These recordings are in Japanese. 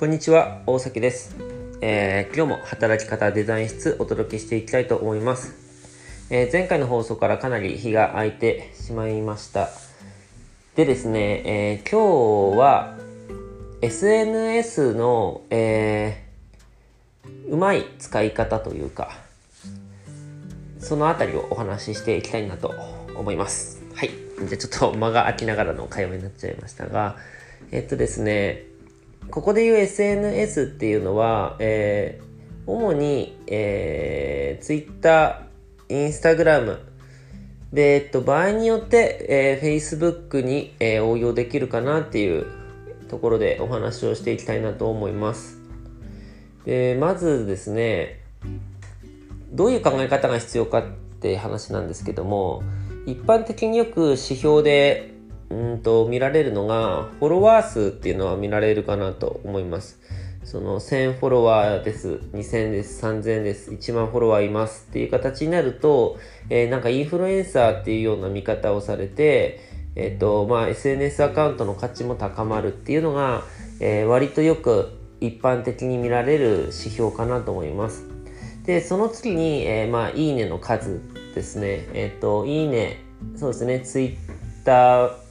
こんにちは、大崎です。えー今日も働き方デザイン室お届けしていきたいと思います。えー前回の放送からかなり日が空いてしまいました。でですね、えー今日は SNS の、えーうまい使い方というか、そのあたりをお話ししていきたいなと思います。はい。じゃあちょっと間が空きながらの会話になっちゃいましたが、えっとですね、ここで言う SNS っていうのは、えー主に、えー、Twitter、Instagram、で、えっと、場合によって、えー Facebook に、えー応用できるかなっていうところでお話をしていきたいなと思います。で、まずですね、どういう考え方が必要かって話なんですけども、一般的によく指標でうんと見られるのが、フォロワー数っていうのは見られるかなと思います。その1000フォロワーです、2000です、3000です、1万フォロワーいますっていう形になると、えーなんかインフルエンサーっていうような見方をされて、えっ、と、まあ SNS アカウントの価値も高まるっていうのが、えー割とよく一般的に見られる指標かなと思います。で、その次に、えーまあ、いいねの数ですね。えっ、と、いいね、そうですねツイッター、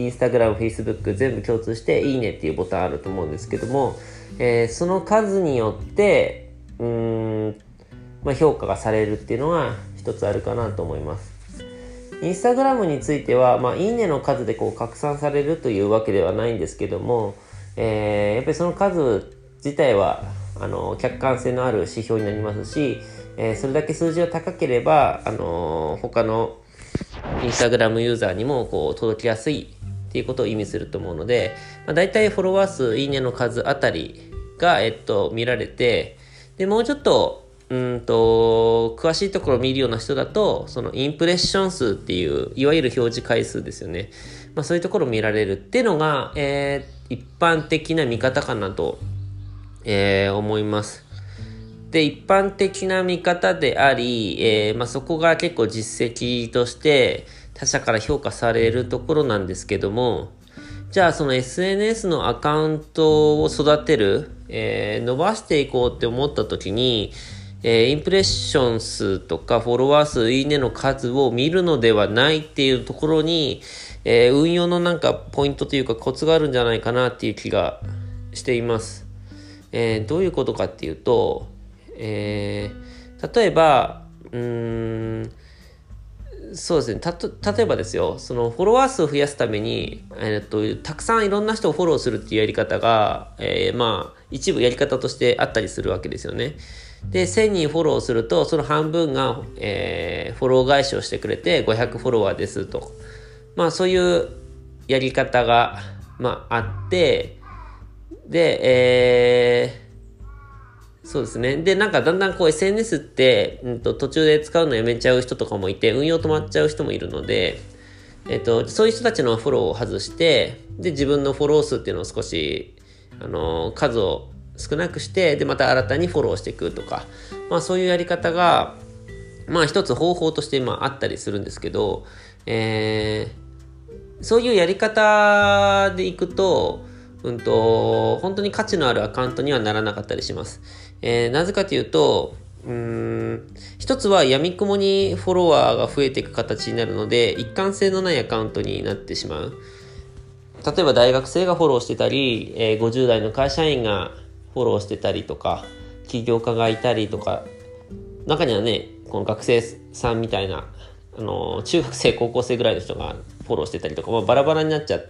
Twitter、Instagram、Facebook 全部共通して、いいねっていうボタンあると思うんですけども、えーその数によって、うん、まあ、評価がされるっていうのが一つあるかなと思います。インスタグラムについては、まあ、いいねの数でこう拡散されるというわけではないんですけども、えーやっぱりその数自体はあの客観性のある指標になりますし、えーそれだけ数字が高ければ、あの他のインスタグラムユーザーにもこう届きやすいっていうことを意味すると思うので、まあ、大体フォロワー数、いいねの数あたりが、えっと、見られて、で、もうちょっと、うんと、詳しいところを見るような人だと、そのインプレッション数っていう、いわゆる表示回数ですよね。まあそういうところを見られるっていうのが、えー一般的な見方かなと、えー思います。で、一般的な見方であり、えーまあ、そこが結構実績として他者から評価されるところなんですけども、じゃあその SNS のアカウントを育てる、えー伸ばしていこうって思った時に、えーインプレッション数とかフォロワー数、いいねの数を見るのではないっていうところに、えー運用のなんかポイントというかコツがあるんじゃないかなっていう気がしています。えどういうことかっていうと、え例えば、うーん、そうですね。たと、例えばですよ、そのフォロワー数を増やすために、えーっと、たくさんいろんな人をフォローするっていうやり方が、えーまあ、一部やり方としてあったりするわけですよね。で、1000人フォローすると、その半分が、えーフォロー返しをしてくれて、500フォロワーですと。まあ、そういうやり方が、まあ、あって、で、えーそうですね。で、なんかだんだんこう SNS って、うん、と途中で使うのやめちゃう人とかもいて、運用止まっちゃう人もいるので、えっと、そういう人たちのフォローを外して、で、自分のフォロー数っていうのを少し、あの、数を少なくして、で、また新たにフォローしていくとか、まあそういうやり方が、まあ一つ方法としてまああったりするんですけど、えーそういうやり方でいくと、うんと、本当に価値のあるアカウントにはならなかったりします。えーなぜかというと、うーん、一つは闇雲にフォロワーが増えていく形になるので、一貫性のないアカウントになってしまう。例えば大学生がフォローしてたり、えー50代の会社員がフォローしてたりとか、起業家がいたりとか、中にはね、この学生さんみたいな、あの、中学生、高校生ぐらいの人がフォローしてたりとか、まあ、バラバラになっちゃう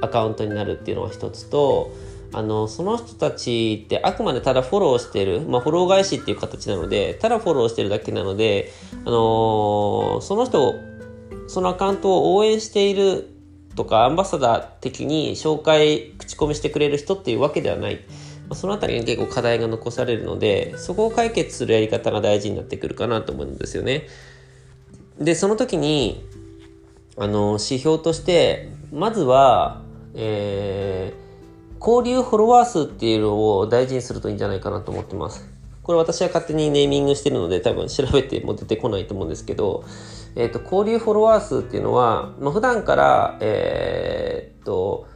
アカウントになるっていうのが一つと、あの、その人たちってあくまでただフォローしてる、まあ、フォロー返しっていう形なので、ただフォローしてるだけなので、あのその人、そのアカウントを応援しているとか、アンバサダー的に紹介、口コミしてくれる人っていうわけではない。まあそのあたりに結構課題が残されるので、そこを解決するやり方が大事になってくるかなと思うんですよね。で、その時に、あの、指標として、まずは、えー交流フォロワー数っていうのを大事にするといいんじゃないかなと思ってます。これ私は勝手にネーミングしてるので多分調べても出てこないと思うんですけど、えっ、と、交流フォロワー数っていうのは、まあ、普段から、えーっと、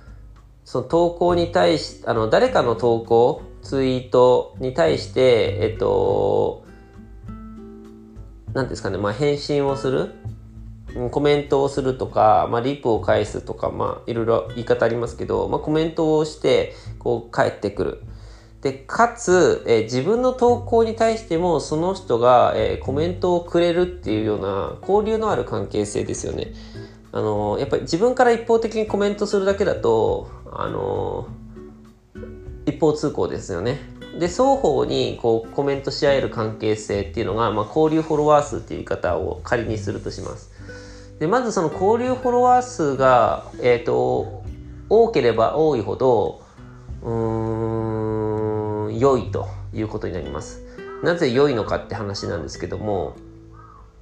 その投稿に対し、あの、誰かの投稿、ツイートに対して、えっと、何ですかね、まあ、返信をするコメントをするとか、まあ、リプを返すとか、まあ、いろいろ言い方ありますけど、まあ、コメントをして、こう、返ってくる。で、かつ、えー、自分の投稿に対しても、その人が、えー、コメントをくれるっていうような、交流のある関係性ですよね。あのー、やっぱり自分から一方的にコメントするだけだと、あの一方通行ですよね。で、双方にこうコメントし合える関係性っていうのが、まあ、交流フォロワー数っていう言い方を仮にするとします。でまずその交流フォロワー数が、えーと、多ければ多いほどうん良いということになります。なぜ良いのかって話なんですけども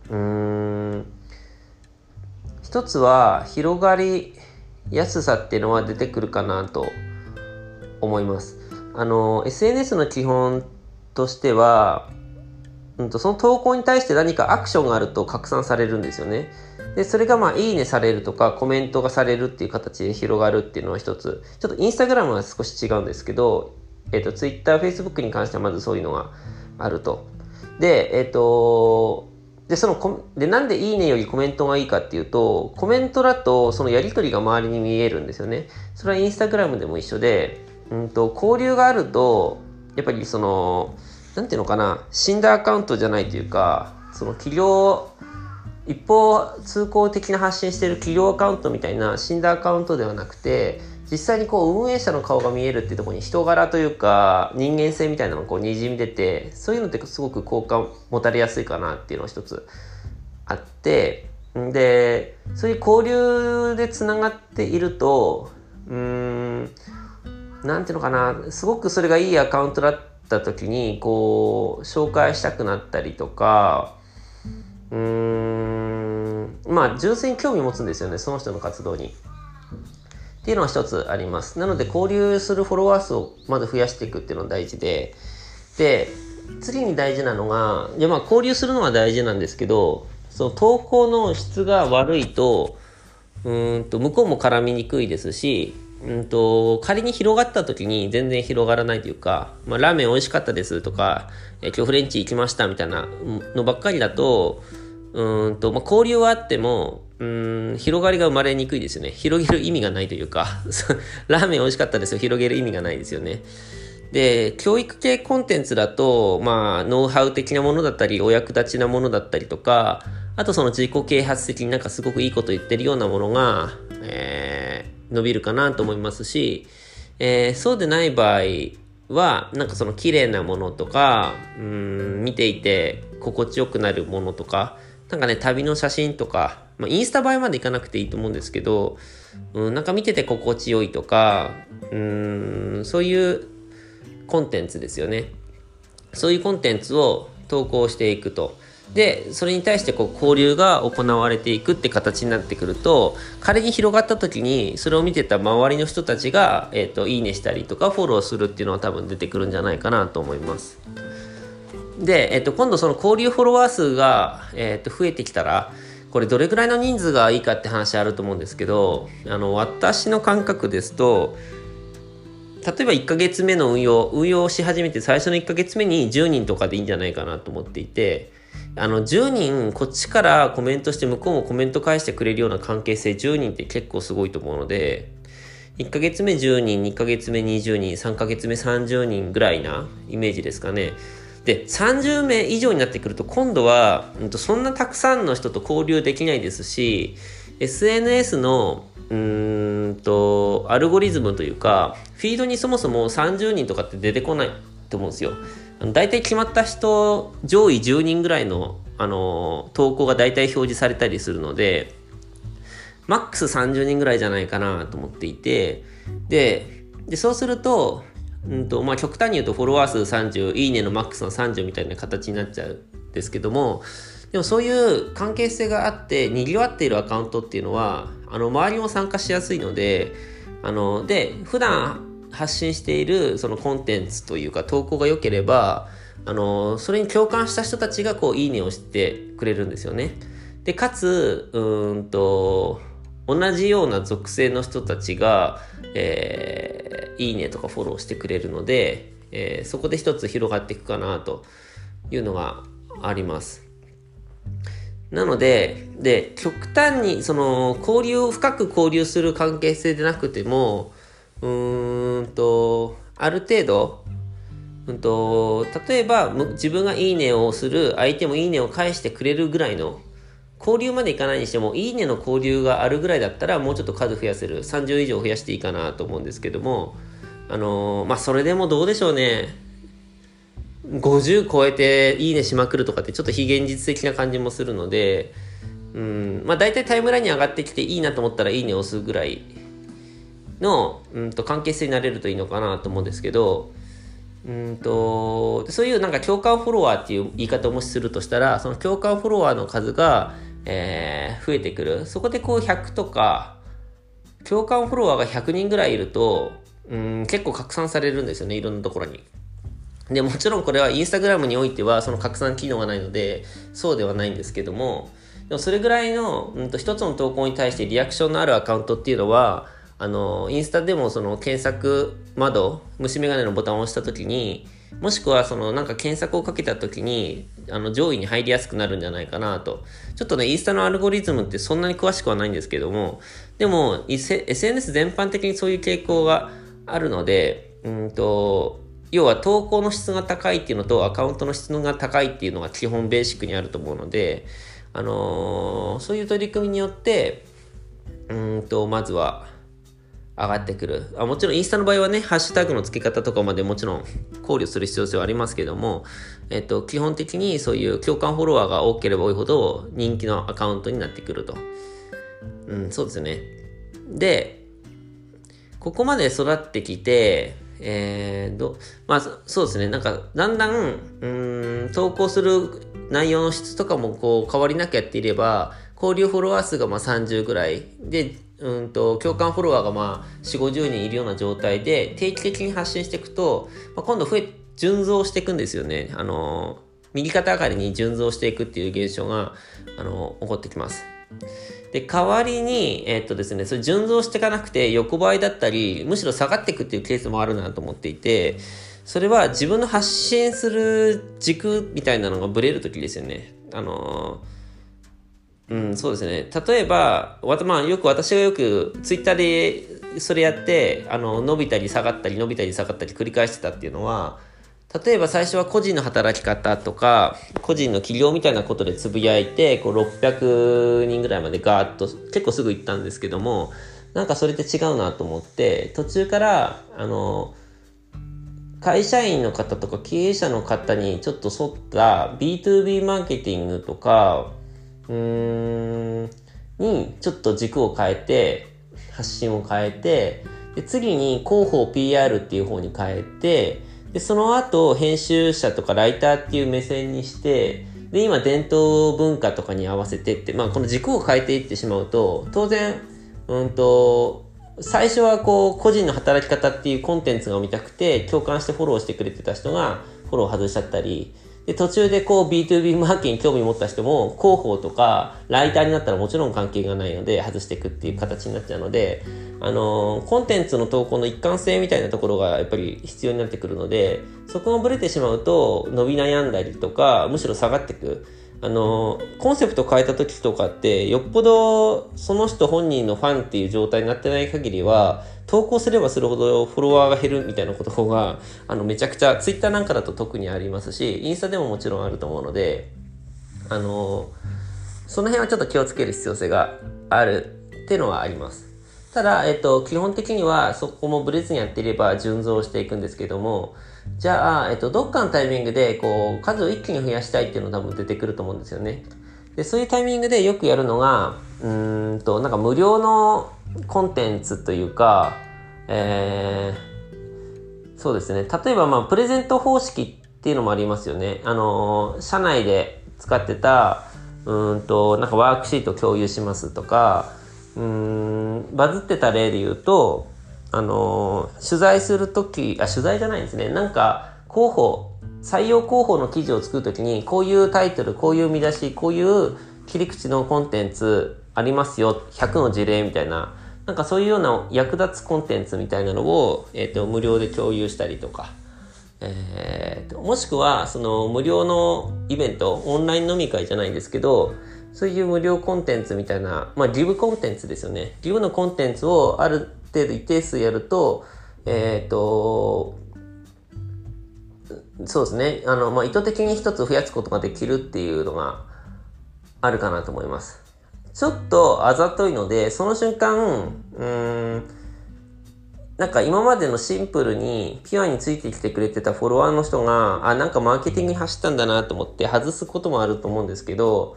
うん一つは広がりやすさっていうのは出てくるかなと思います。あの SNS の基本としては、うんと、その投稿に対して何かアクションがあると拡散されるんですよね。で、それがまあ、いいねされるとか、コメントがされるっていう形で広がるっていうのは一つ。ちょっとインスタグラムは少し違うんですけど、えっ、ー、と、ツイッター、フェイスブックに関してはまずそういうのがあると。で、えっ、ー、と、で、そのコ、で、なんでいいねよりコメントがいいかっていうと、コメントだとそのやりとりが周りに見えるんですよね。それはインスタグラムでも一緒で、うんと、交流があると、やっぱりその、なんていうのかな、死んだアカウントじゃないというか、その企業一方通行的な発信してる企業アカウントみたいな死んだアカウントではなくて実際にこう運営者の顔が見えるっていうところに人柄というか人間性みたいなのがこうにじみ出てそういうのってすごく好感持たれやすいかなっていうのが一つあってでそういう交流でつながっているとうーんなんていうのかなすごくそれがいいアカウントだった時にこう紹介したくなったりとかうーんまあ純粋に興味持つんですよねその人の活動に。っていうのは一つあります。なので交流するフォロワー数をまず増やしていくっていうのが大事でで次に大事なのがいやまあ交流するのは大事なんですけどその投稿の質が悪いとうんと向こうも絡みにくいですしうんと、仮に広がった時に全然広がらないというか、まあ、ラーメン美味しかったですとか、え今日フレンチ行きましたみたいなのばっかりだと、うんと、まあ、交流はあっても、うん、広がりが生まれにくいですよね。広げる意味がないというか、ラーメン美味しかったですよ。広げる意味がないですよね。で、教育系コンテンツだと、まあ、ノウハウ的なものだったり、お役立ちなものだったりとか、あとその自己啓発的になんかすごくいいこと言ってるようなものが、えー、伸びるかなと思いますし、えー、そうでない場合は、なんかその綺麗なものとか、うん、見ていて心地よくなるものとか、なんかね、旅の写真とか、まあ、インスタ映えまでいかなくていいと思うんですけど、うん、なんか見てて心地よいとか、うん、そういうコンテンツですよね。そういうコンテンツを投稿していくと。で、それに対してこう交流が行われていくって形になってくると、仮に広がった時に、それを見てた周りの人たちが、えっ、ー、と、いいねしたりとか、フォローするっていうのは多分出てくるんじゃないかなと思います。で、えっ、と、今度その交流フォロワー数が、えっ、と、増えてきたら、これどれぐらいの人数がいいかって話あると思うんですけど、あの、私の感覚ですと、例えば1ヶ月目の運用、運用し始めて最初の1ヶ月目に10人とかでいいんじゃないかなと思っていて、あの、10人、こっちからコメントして向こうもコメント返してくれるような関係性10人って結構すごいと思うので、1ヶ月目10人、2ヶ月目20人、3ヶ月目30人ぐらいなイメージですかね。で、30名以上になってくると今度は、うん、とそんなたくさんの人と交流できないですし、SNS のうんと、アルゴリズムというか、フィードにそもそも30人とかって出てこないと思うんですよ。大体決まった人、上位10人ぐらいの、あの、投稿が大体表示されたりするので、マックス30人ぐらいじゃないかなと思っていて、で、でそうすると、うんとまあ、極端に言うとフォロワー数30、いいねのマックスの30みたいな形になっちゃうんですけども、でもそういう関係性があって、賑わっているアカウントっていうのは、あの、周りも参加しやすいので、あの、で、普段発信しているそのコンテンツというか投稿が良ければ、あの、それに共感した人たちがこう、いいねをしてくれるんですよね。で、かつ、うんと、同じような属性の人たちが、えー、いいねとかフォローしてくれるので、えー、そこで一つ広がっていくかなというのがあります。なので、で、極端に、その、交流を深く交流する関係性でなくても、うーんと、ある程度、うんと、例えば、自分がいいねをする、相手もいいねを返してくれるぐらいの、交流までいかないにしても、いいねの交流があるぐらいだったら、もうちょっと数増やせる。30以上増やしていいかなと思うんですけども、あのー、まあ、それでもどうでしょうね。50超えていいねしまくるとかってちょっと非現実的な感じもするので、うん、まあ大体タイムラインに上がってきていいなと思ったらいいねを押すぐらいの、うんと関係性になれるといいのかなと思うんですけど、うんと、そういうなんか共感フォロワーっていう言い方をもしするとしたら、その共感フォロワーの数が、えー、増えてくる。そこでこう100とか、共感フォロワーが100人ぐらいいると、うん、結構拡散されるんですよね、いろんなところに。で、もちろんこれはインスタグラムにおいてはその拡散機能がないので、そうではないんですけども、でもそれぐらいの、うんと、一つの投稿に対してリアクションのあるアカウントっていうのは、あの、インスタでもその検索窓、虫眼鏡のボタンを押した時に、もしくはそのなんか検索をかけた時に、あの上位に入りやすくなるんじゃないかなと。ちょっとね、インスタのアルゴリズムってそんなに詳しくはないんですけども、でも、SNS 全般的にそういう傾向があるので、うんと、要は投稿の質が高いっていうのとアカウントの質が高いっていうのが基本ベーシックにあると思うので、あのー、そういう取り組みによって、うんと、まずは上がってくるあ。もちろんインスタの場合はね、ハッシュタグの付け方とかまでもちろん考慮する必要性はありますけども、えっと、基本的にそういう共感フォロワーが多ければ多いほど人気のアカウントになってくると。うん、そうですね。で、ここまで育ってきて、えー、ど、まあ、そうですね。なんか、だんだん、うん、投稿する内容の質とかもこう変わりなくやっていれば、交流フォロワー数がまあ30ぐらいで、うんと、共感フォロワーがまあ4、50人いるような状態で、定期的に発信していくと、まあ、今度増え、順増していくんですよね。あの、右肩上がりに順増していくっていう現象が、あの、起こってきます。で、代わりに、えー、っとですね、それ順増していかなくて横ばいだったり、むしろ下がっていくっていうケースもあるなと思っていて、それは自分の発信する軸みたいなのがブレるときですよね。あのうん、そうですね。例えば、わまあ、よく私がよくツイッターでそれやって、あの、伸びたり下がったり伸びたり下がったり繰り返してたっていうのは、例えば最初は個人の働き方とか、個人の起業みたいなことでつぶやいて、こう600人ぐらいまでガーッと結構すぐ行ったんですけども、なんかそれって違うなと思って、途中から、あの、会社員の方とか経営者の方にちょっと沿った B2B マーケティングとか、うーん、にちょっと軸を変えて、発信を変えて、で次に広報 PR っていう方に変えて、で、その後、編集者とかライターっていう目線にして、で、今、伝統文化とかに合わせてって、まあ、この軸を変えていってしまうと、当然、うんと、最初はこう、個人の働き方っていうコンテンツが見たくて、共感してフォローしてくれてた人が、フォロー外しちゃったり、で、途中でこう B2B マーケに興味持った人も広報とかライターになったらもちろん関係がないので外していくっていう形になっちゃうので、あのー、コンテンツの投稿の一貫性みたいなところがやっぱり必要になってくるので、そこがブレてしまうと伸び悩んだりとか、むしろ下がっていく。あの、コンセプト変えた時とかって、よっぽどその人本人のファンっていう状態になってない限りは、投稿すればするほどフォロワーが減るみたいなことが、あの、めちゃくちゃ、ツイッターなんかだと特にありますし、インスタでももちろんあると思うので、あの、その辺はちょっと気をつける必要性があるっていうのはあります。ただ、えっと、基本的にはそこもブレずにやっていれば順増していくんですけども、じゃあ、えっと、どっかのタイミングで、こう、数を一気に増やしたいっていうの多分出てくると思うんですよね。で、そういうタイミングでよくやるのが、うんと、なんか無料のコンテンツというか、えー、そうですね。例えば、まあ、プレゼント方式っていうのもありますよね。あの、社内で使ってた、うんと、なんかワークシート共有しますとか、うん、バズってた例で言うと、あの取材するとき、あ、取材じゃないんですね。なんか、広報、採用広報の記事を作るときに、こういうタイトル、こういう見出し、こういう切り口のコンテンツありますよ、100の事例みたいな、なんかそういうような役立つコンテンツみたいなのを、えっ、ー、と、無料で共有したりとか、えーと、もしくは、その無料のイベント、オンライン飲み会じゃないんですけど、そういう無料コンテンツみたいな、まあ、リブコンテンツですよね。リブのコンテンツをある程度一定数やると、えっ、ー、と、そうですね。あの、まあ、意図的に一つ増やすことができるっていうのがあるかなと思います。ちょっとあざといので、その瞬間、うん、なんか今までのシンプルにピュアについてきてくれてたフォロワーの人が、あ、なんかマーケティングに走ったんだなと思って外すこともあると思うんですけど、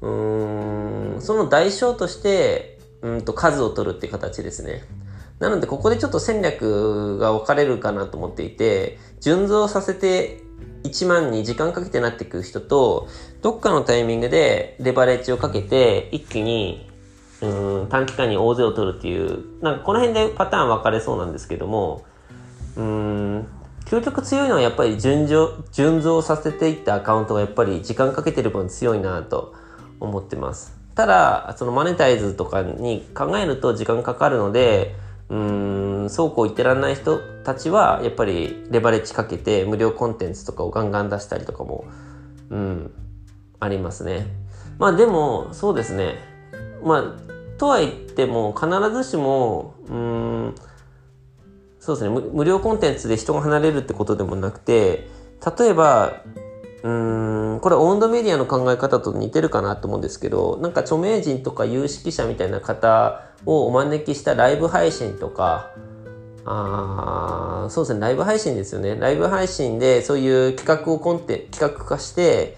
うーん、その代償として、うんと数を取るって形ですね。なのでここでちょっと戦略が分かれるかなと思っていて、順増させて1万に時間かけてなっていく人と、どっかのタイミングでレバレッジをかけて一気にうん短期間に大勢を取るっていうなんかこの辺でパターン分かれそうなんですけどもうん究極強いのはやっぱり順序順増させていったアカウントがやっぱり時間かけてる分強いなと思ってます。ただそのマネタイズとかに考えると時間かかるのでそうこう言ってらんない人たちはやっぱりレバレッジかけて無料コンテンツとかをガンガン出したりとかもうんありますね。まあでもそうですね。まあとは言っても必ずしもうんそうですね。無料コンテンツで人が離れるってことでもなくて例えばうんこれオンドメディアの考え方と似てるかなと思うんですけどなんか著名人とか有識者みたいな方をお招きしたライブ配信とかあそうですねライブ配信ですよね。ライブ配信でそういう企画をコンテ企画化して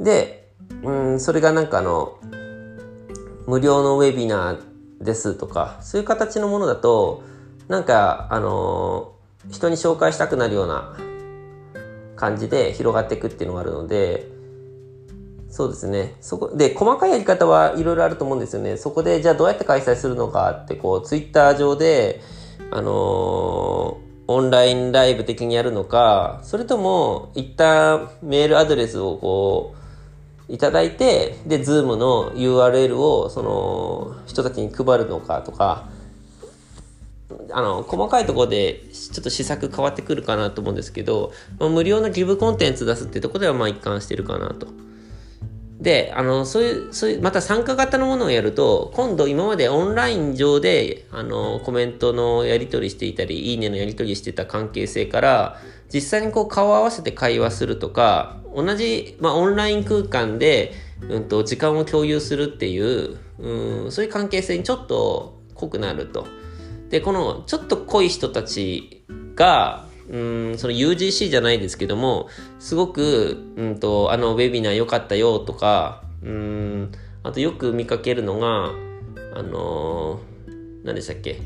でうんそれがなんかあの無料のウェビナーですとかそういう形のものだとなんかあの、人に紹介したくなるような感じで広がっていくっていうのがあるのでそうですね。そこで細かいやり方はいろいろあると思うんですよね。そこでじゃあどうやって開催するのかってこうツイッター上であのー、オンラインライブ的にやるのかそれとも一旦メールアドレスをこういただいて、で、ズームの URL をその人たちに配るのかとか、あの、細かいところでちょっと施策変わってくるかなと思うんですけど、まあ、無料のギブコンテンツ出すっていうところではまあ一貫してるかなと。で、あの、そういう、そういう、また参加型のものをやると、今度今までオンライン上で、あの、コメントのやり取りしていたり、いいねのやり取りしてた関係性から、実際にこう顔を合わせて会話するとか、同じ、まあ、オンライン空間で、うんと、時間を共有するっていう、うん、そういう関係性にちょっと濃くなると。で、このちょっと濃い人たちが、うん、その UGC じゃないですけども、すごく、うんと、あのウェビナー良かったよとか、うん、あとよく見かけるのが、あのー、何でしたっけ？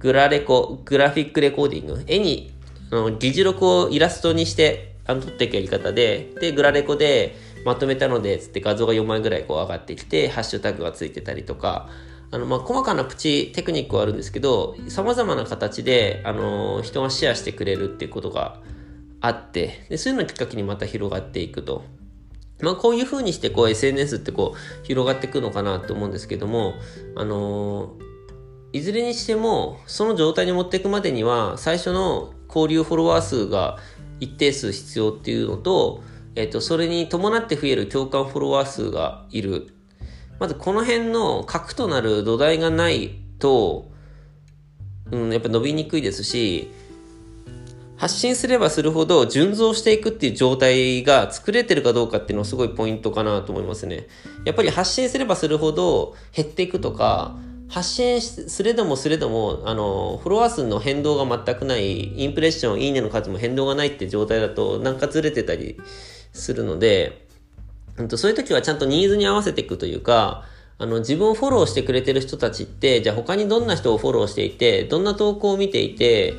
グラレコ、グラフィックレコーディング？絵に、あの議事録をイラストにしてあの撮っていくやり方で、で、グラレコでまとめたので、つって画像が4枚ぐらいこう上がってきて、ハッシュタグがついてたりとか、あの、まあ、細かなプチテクニックはあるんですけど、様々な形で、あの、人がシェアしてくれるっていうことがあって、で、そういうのをきっかけにまた広がっていくと。まあ、こういう風にしてこう SNS ってこう広がっていくのかなと思うんですけども、あのいずれにしてもその状態に持っていくまでには最初の交流フォロワー数が一定数必要っていうのと、えっ、と、それに伴って増える共感フォロワー数がいる。まずこの辺の核となる土台がないと、うん、やっぱ伸びにくいですし、発信すればするほど順増していくっていう状態が作れてるかどうかっていうのはすごいポイントかなと思いますね。やっぱり発信すればするほど減っていくとか、発信すれどもすれども、あの、フォロワー数の変動が全くない、インプレッション、いいねの数も変動がないって状態だと、なんかずれてたりするので、そういう時はちゃんとニーズに合わせていくというか、あの、自分をフォローしてくれてる人たちって、じゃあ他にどんな人をフォローしていて、どんな投稿を見ていて、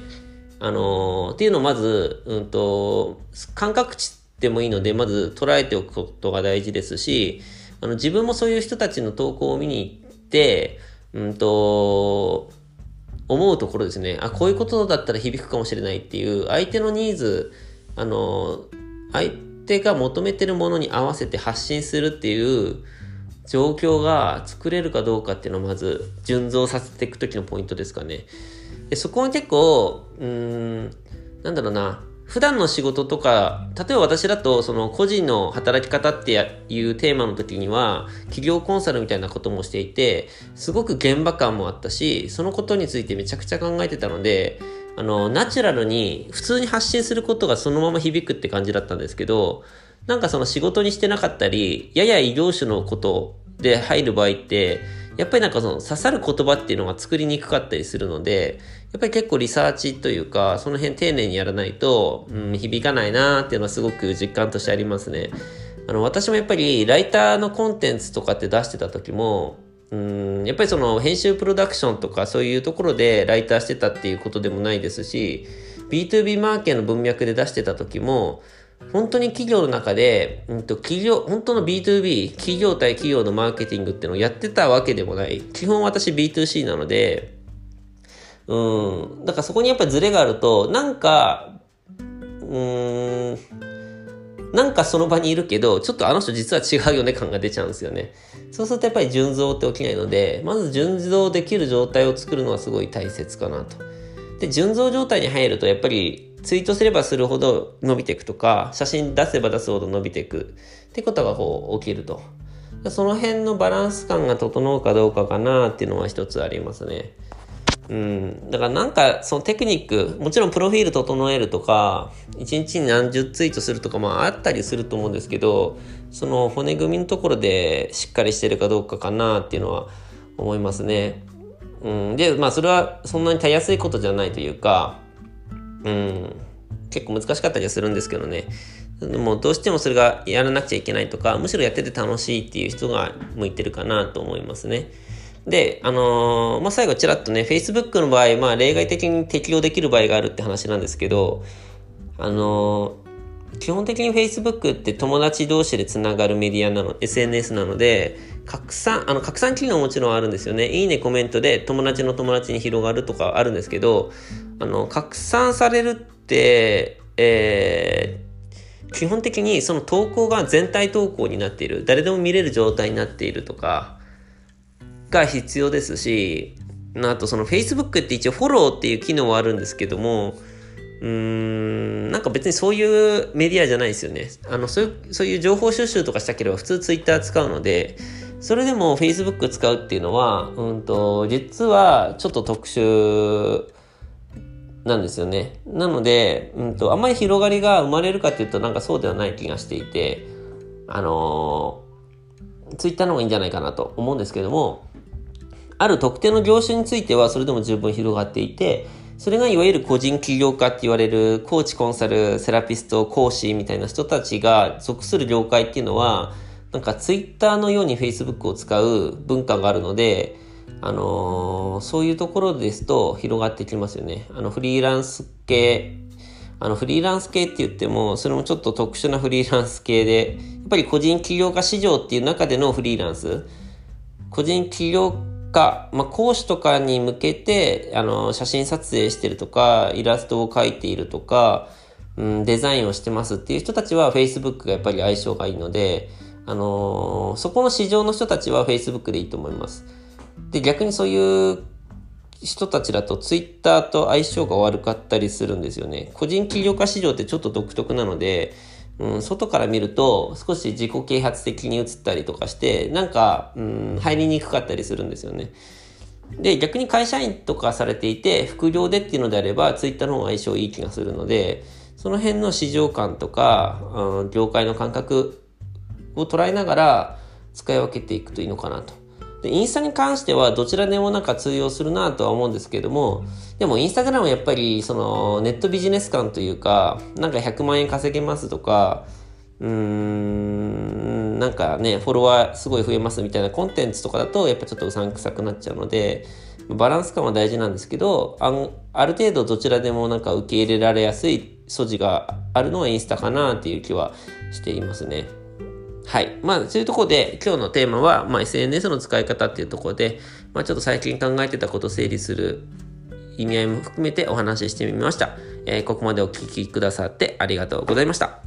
あのっていうのをまず、うんと、感覚値でもいいので、まず捉えておくことが大事ですし、あの、自分もそういう人たちの投稿を見に行って、うんと、思うところですね。あ、こういうことだったら響くかもしれないっていう、相手のニーズ、あの、相手が求めてるものに合わせて発信するっていう状況が作れるかどうかっていうのをまず順増させていく時のポイントですかね。でそこは結構、うーん、なんだろうな、普段の仕事とか、例えば私だと、その個人の働き方っていうテーマの時には、企業コンサルみたいなこともしていて、すごく現場感もあったし、そのことについてめちゃくちゃ考えてたので、あの、ナチュラルに普通に発信することがそのまま響くって感じだったんですけど、なんかその仕事にしてなかったり、やや異業種のことで入る場合って、やっぱりなんかその刺さる言葉っていうのが作りにくかったりするので、やっぱり結構リサーチというか、その辺丁寧にやらないと、うん、響かないなーっていうのはすごく実感としてありますね。あの、私もやっぱりライターのコンテンツとかって出してた時も、うん、やっぱりその編集プロダクションとかそういうところでライターしてたっていうことでもないですし、B2B マーケの文脈で出してた時も、本当に企業の中で、うんと、企業、本当の B2B、企業対企業のマーケティングっていうのをやってたわけでもない。基本私 B2C なので、うん。だからそこにやっぱりズレがあると、なんか、うん、なんかその場にいるけど、ちょっとあの人実は違うよね感が出ちゃうんですよね。そうするとやっぱり順増って起きないので、まず順増できる状態を作るのはすごい大切かなと。で、順増状態に入るとやっぱりツイートすればするほど伸びていくとか、写真出せば出すほど伸びていくってことがこう起きると。その辺のバランス感が整うかどうかかなっていうのは一つありますね。うん。だからなんか、そのテクニック、もちろんプロフィール整えるとか、一日に何十ツイートするとかもあったりすると思うんですけど、その骨組みのところでしっかりしてるかどうかかなっていうのは思いますね。うん。で、まあそれはそんなにたやすいことじゃないというか、うん、結構難しかったりはするんですけどね。でもどうしてもそれがやらなくちゃいけないとか、むしろやってて楽しいっていう人が向いてるかなと思いますね。で、あのー、まあ、最後ちらっとね、Facebook の場合、まあ、例外的に適用できる場合があるって話なんですけど、あのー、基本的に Facebook って友達同士でつながるメディアなの、SNS なので、拡散、あの、拡散機能ももちろんあるんですよね。いいね、コメントで友達の友達に広がるとかあるんですけど、あの、拡散されるって、えー、基本的にその投稿が全体投稿になっている、誰でも見れる状態になっているとか、が必要ですし、あとその Facebook って一応フォローっていう機能はあるんですけども、うーん、なんか別にそういうメディアじゃないですよね。あの、そういう、そういう情報収集とかしたければ普通 Twitter 使うので、それでも Facebook 使うっていうのは、うんと、実はちょっと特殊なんですよね。なので、うんと、あんまり広がりが生まれるかっていうとなんかそうではない気がしていて、あのー、Twitter の方がいいんじゃないかなと思うんですけども、ある特定の業種についてはそれでも十分広がっていて、それがいわゆる個人起業家って言われるコーチ、コンサル、セラピスト、講師みたいな人たちが属する業界っていうのは、なんかツイッターのように Facebook を使う文化があるので、あのー、そういうところですと広がってきますよね。あのフリーランス系、あのフリーランス系って言っても、それもちょっと特殊なフリーランス系で、やっぱり個人起業家市場っていう中でのフリーランス、個人起業家、まあ、講師とかに向けて、あの、写真撮影してるとか、イラストを描いているとか、うん、デザインをしてますっていう人たちは Facebook がやっぱり相性がいいので、あのー、そこの市場の人たちは Facebook でいいと思います。で、逆にそういう人たちだと Twitter と相性が悪かったりするんですよね。個人起業家市場ってちょっと独特なので、うん、外から見ると少し自己啓発的に映ったりとかして、なんか、うん、入りにくかったりするんですよね。で、逆に会社員とかされていて、副業でっていうのであれば、ツイッターの方が相性いい気がするので、その辺の市場感とか、うん、業界の感覚を捉えながら使い分けていくといいのかなと。で、インスタに関してはどちらでもなんか通用するなとは思うんですけども、でもインスタグラムはやっぱりそのネットビジネス感というか、なんか100万円稼げますとか、うーん、なんかね、フォロワーすごい増えますみたいなコンテンツとかだとやっぱちょっとうさんくさくなっちゃうので、バランス感は大事なんですけど、あある程度どちらでもなんか受け入れられやすい素地があるのはインスタかなっていう気はしていますね。はい。まあ、そういうところで、今日のテーマは、まあ、SNS の使い方っていうところで、まあ、ちょっと最近考えてたことを整理する意味合いも含めてお話ししてみました。えー、ここまでお聴きくださってありがとうございました。